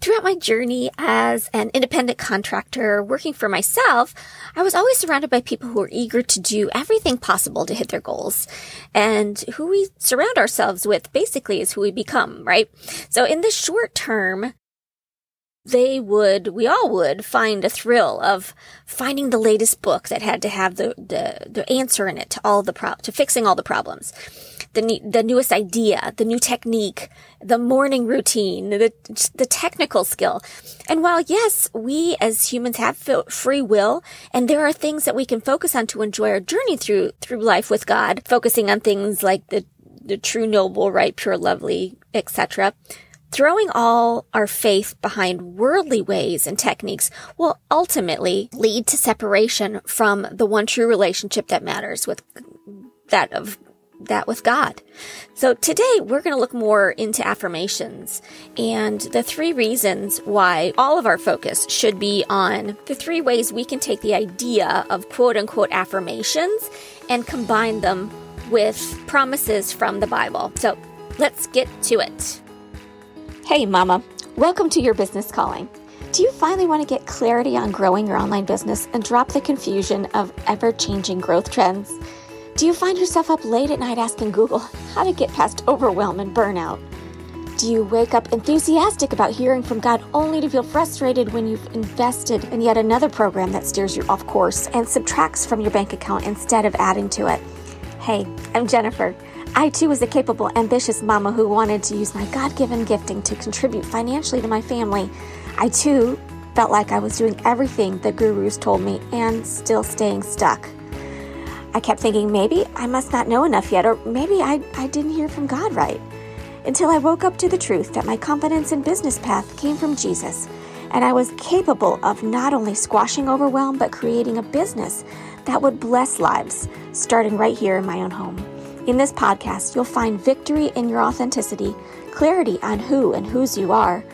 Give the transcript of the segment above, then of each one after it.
Throughout my journey as an independent contractor working for myself, I was always surrounded by people who were eager to do everything possible to hit their goals. And who we surround ourselves with basically is who we become, right? So in the short term, they would, we all would find a thrill of finding the latest book that had to have the, the, the answer in it to all the pro, to fixing all the problems. The, the newest idea, the new technique, the morning routine, the, the technical skill. And while yes, we as humans have free will and there are things that we can focus on to enjoy our journey through, through life with God, focusing on things like the, the true noble, right, pure, lovely, etc Throwing all our faith behind worldly ways and techniques will ultimately lead to separation from the one true relationship that matters with that of that with God. So today we're going to look more into affirmations and the three reasons why all of our focus should be on the three ways we can take the idea of quote unquote affirmations and combine them with promises from the Bible. So let's get to it. Hey, Mama. Welcome to Your Business Calling. Do you finally want to get clarity on growing your online business and drop the confusion of ever changing growth trends? Do you find yourself up late at night asking Google how to get past overwhelm and burnout? Do you wake up enthusiastic about hearing from God only to feel frustrated when you've invested in yet another program that steers you off course and subtracts from your bank account instead of adding to it? Hey, I'm Jennifer. I too was a capable, ambitious mama who wanted to use my God given gifting to contribute financially to my family. I too felt like I was doing everything the gurus told me and still staying stuck. I kept thinking maybe I must not know enough yet, or maybe I, I didn't hear from God right. Until I woke up to the truth that my confidence and business path came from Jesus, and I was capable of not only squashing overwhelm, but creating a business that would bless lives, starting right here in my own home. In this podcast, you'll find victory in your authenticity, clarity on who and whose you are,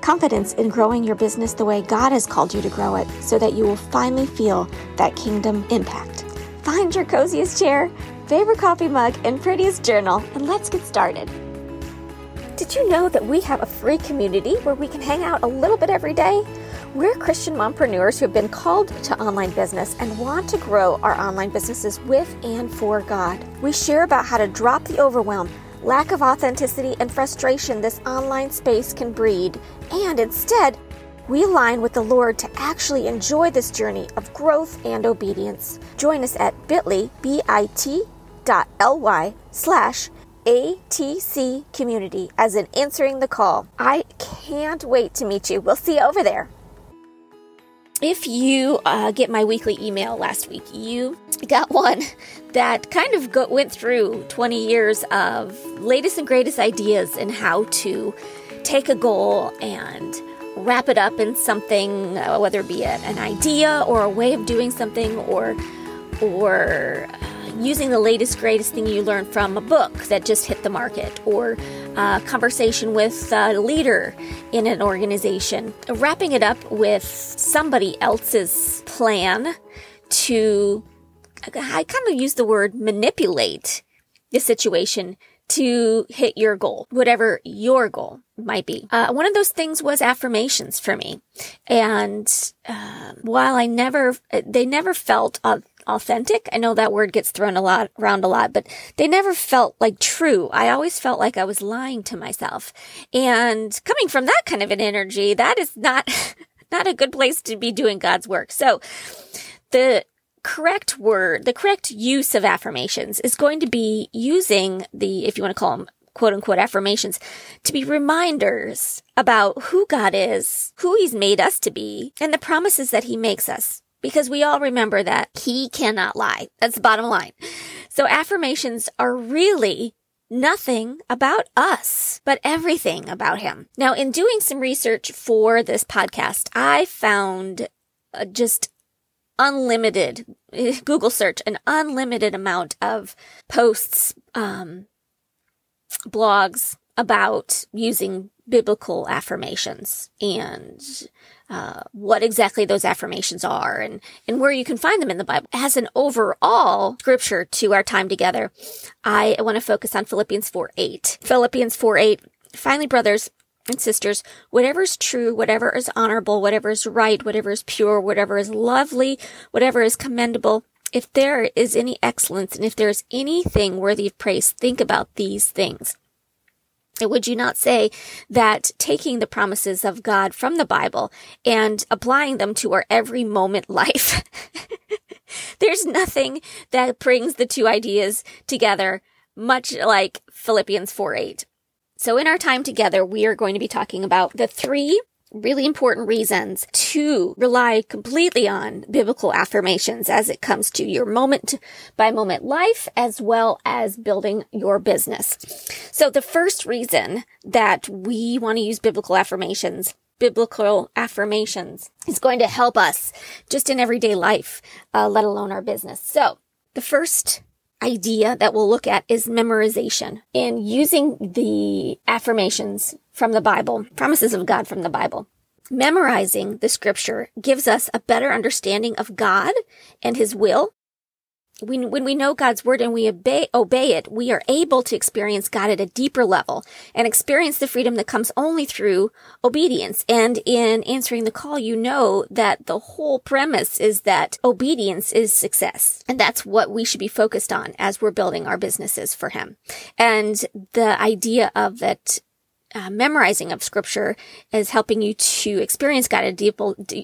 confidence in growing your business the way God has called you to grow it so that you will finally feel that kingdom impact. Find your coziest chair, favorite coffee mug, and prettiest journal, and let's get started. Did you know that we have a free community where we can hang out a little bit every day? We're Christian mompreneurs who have been called to online business and want to grow our online businesses with and for God. We share about how to drop the overwhelm, lack of authenticity, and frustration this online space can breed, and instead, we align with the Lord to actually enjoy this journey of growth and obedience. Join us at bit.ly, B-I-T dot L-Y slash ATC community as in answering the call. I can't wait to meet you. We'll see you over there if you uh, get my weekly email last week, you got one that kind of went through 20 years of latest and greatest ideas and how to take a goal and wrap it up in something, uh, whether it be a, an idea or a way of doing something or or using the latest, greatest thing you learned from a book that just hit the market, or a conversation with a leader in an organization, wrapping it up with somebody else's plan to, I kind of use the word manipulate the situation to hit your goal, whatever your goal might be. Uh, one of those things was affirmations for me. And uh, while I never, they never felt authentic. I know that word gets thrown a lot around a lot, but they never felt like true. I always felt like I was lying to myself. And coming from that kind of an energy, that is not, not a good place to be doing God's work. So the correct word, the correct use of affirmations is going to be using the, if you want to call them quote unquote affirmations to be reminders about who God is, who he's made us to be, and the promises that he makes us because we all remember that he cannot lie. That's the bottom line. So affirmations are really nothing about us, but everything about him. Now, in doing some research for this podcast, I found uh, just unlimited Google search, an unlimited amount of posts, um, blogs about using biblical affirmations and uh, what exactly those affirmations are and, and where you can find them in the Bible. As an overall scripture to our time together, I want to focus on Philippians 4 8. Philippians 4 8. Finally, brothers, and sisters, whatever is true, whatever is honorable, whatever is right, whatever is pure, whatever is lovely, whatever is commendable, if there is any excellence and if there is anything worthy of praise, think about these things. And would you not say that taking the promises of God from the Bible and applying them to our every moment life, there's nothing that brings the two ideas together much like Philippians 4 8. So in our time together, we are going to be talking about the three really important reasons to rely completely on biblical affirmations as it comes to your moment by moment life as well as building your business. So the first reason that we want to use biblical affirmations biblical affirmations is going to help us just in everyday life, uh, let alone our business. So the first idea that we'll look at is memorization and using the affirmations from the Bible, promises of God from the Bible. Memorizing the scripture gives us a better understanding of God and his will when, when we know God's word and we obey, obey it, we are able to experience God at a deeper level and experience the freedom that comes only through obedience. And in answering the call, you know that the whole premise is that obedience is success. And that's what we should be focused on as we're building our businesses for Him. And the idea of that uh, memorizing of scripture is helping you to experience God at, deep,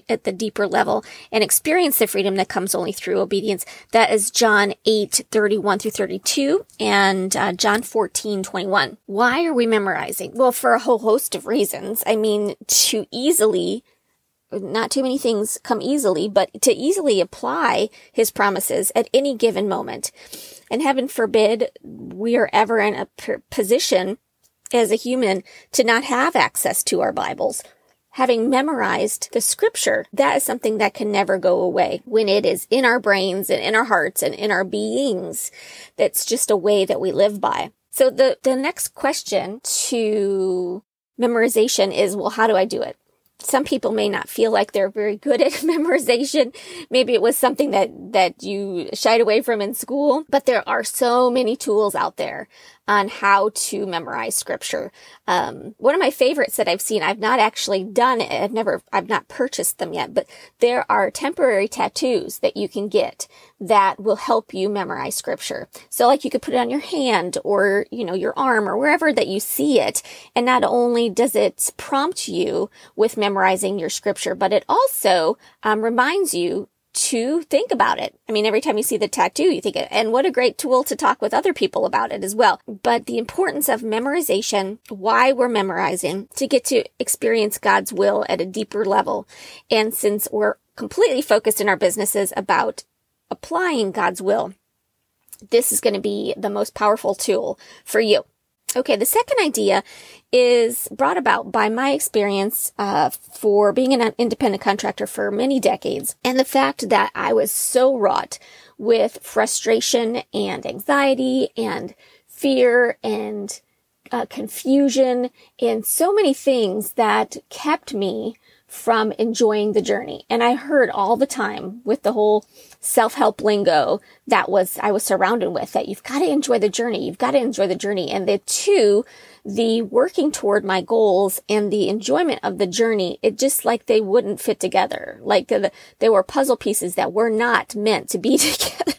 at the deeper level and experience the freedom that comes only through obedience. That is John 8, 31 through 32 and uh, John 14, 21. Why are we memorizing? Well, for a whole host of reasons. I mean, to easily not too many things come easily, but to easily apply his promises at any given moment. And heaven forbid we are ever in a position as a human to not have access to our Bibles. Having memorized the scripture, that is something that can never go away when it is in our brains and in our hearts and in our beings. That's just a way that we live by. So the, the next question to memorization is, well, how do I do it? some people may not feel like they're very good at memorization. Maybe it was something that, that you shied away from in school, but there are so many tools out there on how to memorize scripture. Um, one of my favorites that I've seen, I've not actually done it. I've never, I've not purchased them yet, but there are temporary tattoos that you can get that will help you memorize scripture. So like you could put it on your hand or, you know, your arm or wherever that you see it. And not only does it prompt you with memorizing your scripture, but it also um, reminds you to think about it. I mean, every time you see the tattoo, you think it, and what a great tool to talk with other people about it as well. But the importance of memorization, why we're memorizing to get to experience God's will at a deeper level. And since we're completely focused in our businesses about applying God's will, this is going to be the most powerful tool for you. Okay, the second idea is brought about by my experience uh, for being an independent contractor for many decades, and the fact that I was so wrought with frustration and anxiety and fear and uh, confusion and so many things that kept me from enjoying the journey. And I heard all the time with the whole self-help lingo that was, I was surrounded with that you've got to enjoy the journey. You've got to enjoy the journey. And the two, the working toward my goals and the enjoyment of the journey, it just like they wouldn't fit together. Like the, they were puzzle pieces that were not meant to be together.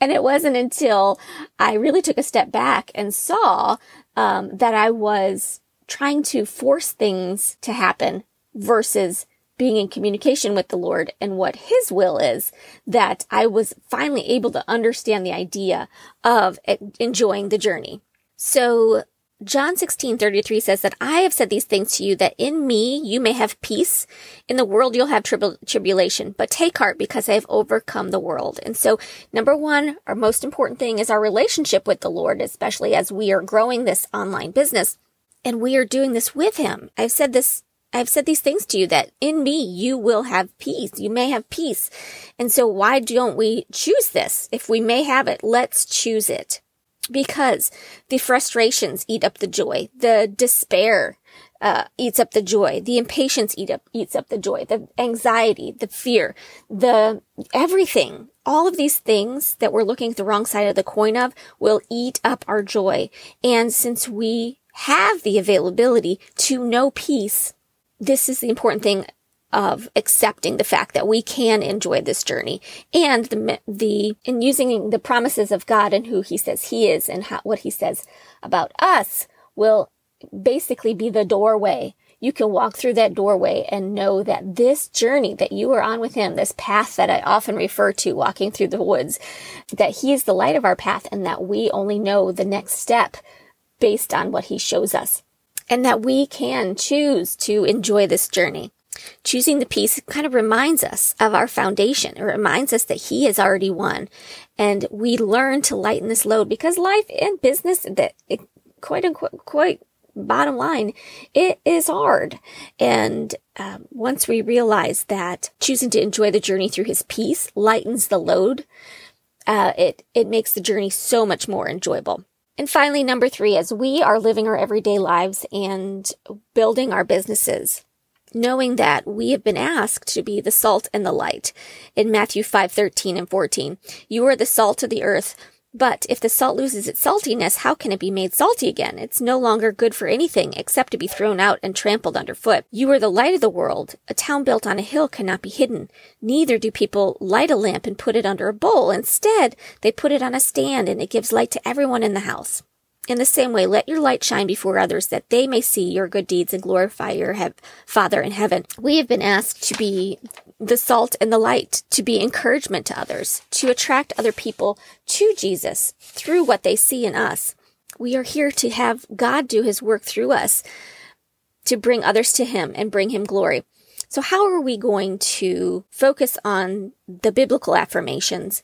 and it wasn't until I really took a step back and saw, um, that I was trying to force things to happen versus being in communication with the Lord and what His will is, that I was finally able to understand the idea of enjoying the journey. So John 16, 33 says that I have said these things to you that in me you may have peace. In the world you'll have tribul- tribulation, but take heart because I have overcome the world. And so number one, our most important thing is our relationship with the Lord, especially as we are growing this online business. And we are doing this with him. I've said this, I've said these things to you that in me you will have peace. You may have peace. And so why don't we choose this? If we may have it, let's choose it. Because the frustrations eat up the joy, the despair uh, eats up the joy, the impatience eat up, eats up the joy, the anxiety, the fear, the everything. All of these things that we're looking at the wrong side of the coin of will eat up our joy. And since we have the availability to know peace. This is the important thing of accepting the fact that we can enjoy this journey and the, the, in using the promises of God and who he says he is and how, what he says about us will basically be the doorway. You can walk through that doorway and know that this journey that you are on with him, this path that I often refer to walking through the woods, that he is the light of our path and that we only know the next step based on what he shows us and that we can choose to enjoy this journey. Choosing the peace kind of reminds us of our foundation. It reminds us that He has already won. And we learn to lighten this load because life and business, that it, quite unquote, quite bottom line, it is hard. And um, once we realize that choosing to enjoy the journey through His peace lightens the load, uh, it it makes the journey so much more enjoyable. And finally, number three, as we are living our everyday lives and building our businesses, knowing that we have been asked to be the salt and the light in Matthew 5, 13 and 14. You are the salt of the earth. But if the salt loses its saltiness, how can it be made salty again? It's no longer good for anything except to be thrown out and trampled underfoot. You are the light of the world. A town built on a hill cannot be hidden. Neither do people light a lamp and put it under a bowl. Instead, they put it on a stand and it gives light to everyone in the house. In the same way, let your light shine before others that they may see your good deeds and glorify your he- Father in heaven. We have been asked to be the salt and the light, to be encouragement to others, to attract other people to Jesus through what they see in us. We are here to have God do his work through us to bring others to him and bring him glory. So how are we going to focus on the biblical affirmations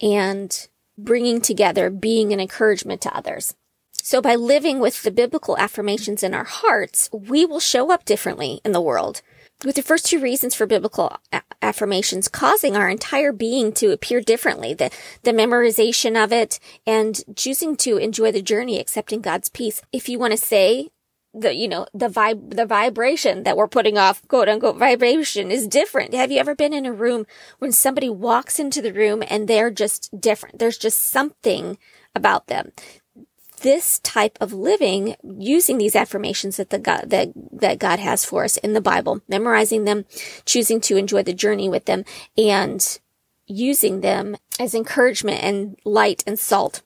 and bringing together being an encouragement to others? So by living with the biblical affirmations in our hearts, we will show up differently in the world. With the first two reasons for biblical a- affirmations causing our entire being to appear differently, the, the memorization of it and choosing to enjoy the journey, accepting God's peace. If you want to say the, you know, the vibe, the vibration that we're putting off, quote unquote, vibration is different. Have you ever been in a room when somebody walks into the room and they're just different? There's just something about them this type of living using these affirmations that the God, that, that God has for us in the Bible, memorizing them, choosing to enjoy the journey with them and using them as encouragement and light and salt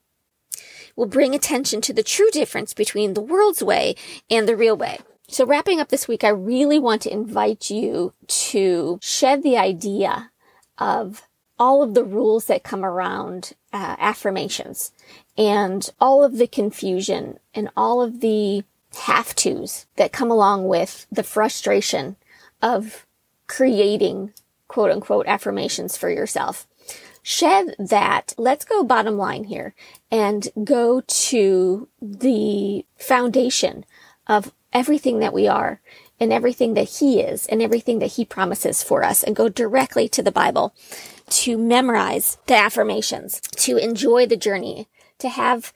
will bring attention to the true difference between the world's way and the real way. So wrapping up this week, I really want to invite you to shed the idea of all of the rules that come around uh, affirmations and all of the confusion and all of the have tos that come along with the frustration of creating quote unquote affirmations for yourself. Shed that. Let's go bottom line here and go to the foundation of everything that we are and everything that he is and everything that he promises for us and go directly to the Bible to memorize the affirmations, to enjoy the journey, to have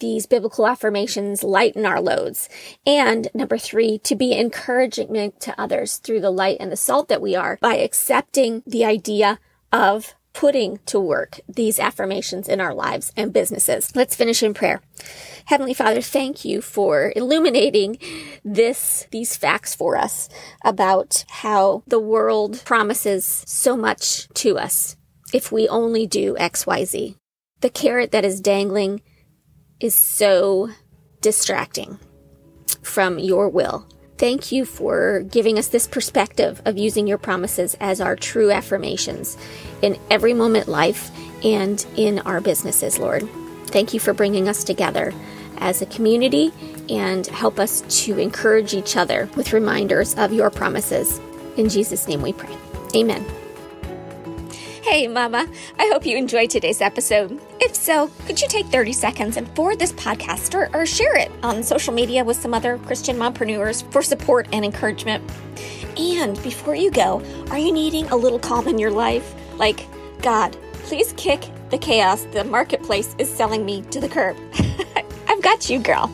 these biblical affirmations lighten our loads. And number three, to be encouragement to others through the light and the salt that we are by accepting the idea of putting to work these affirmations in our lives and businesses. Let's finish in prayer. Heavenly Father, thank you for illuminating this, these facts for us about how the world promises so much to us if we only do XYZ. The carrot that is dangling is so distracting from your will. Thank you for giving us this perspective of using your promises as our true affirmations in every moment life and in our businesses, Lord. Thank you for bringing us together as a community and help us to encourage each other with reminders of your promises. In Jesus' name we pray. Amen. Hey, Mama. I hope you enjoyed today's episode. If so, could you take 30 seconds and forward this podcast or, or share it on social media with some other Christian mompreneurs for support and encouragement? And before you go, are you needing a little calm in your life? Like, God, please kick the chaos the marketplace is selling me to the curb. I've got you, girl.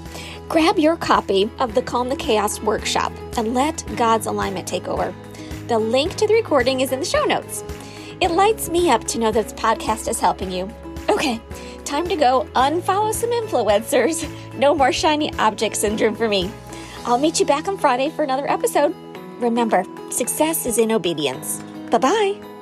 Grab your copy of the Calm the Chaos workshop and let God's alignment take over. The link to the recording is in the show notes. It lights me up to know that this podcast is helping you. Okay, time to go unfollow some influencers. No more shiny object syndrome for me. I'll meet you back on Friday for another episode. Remember, success is in obedience. Bye bye.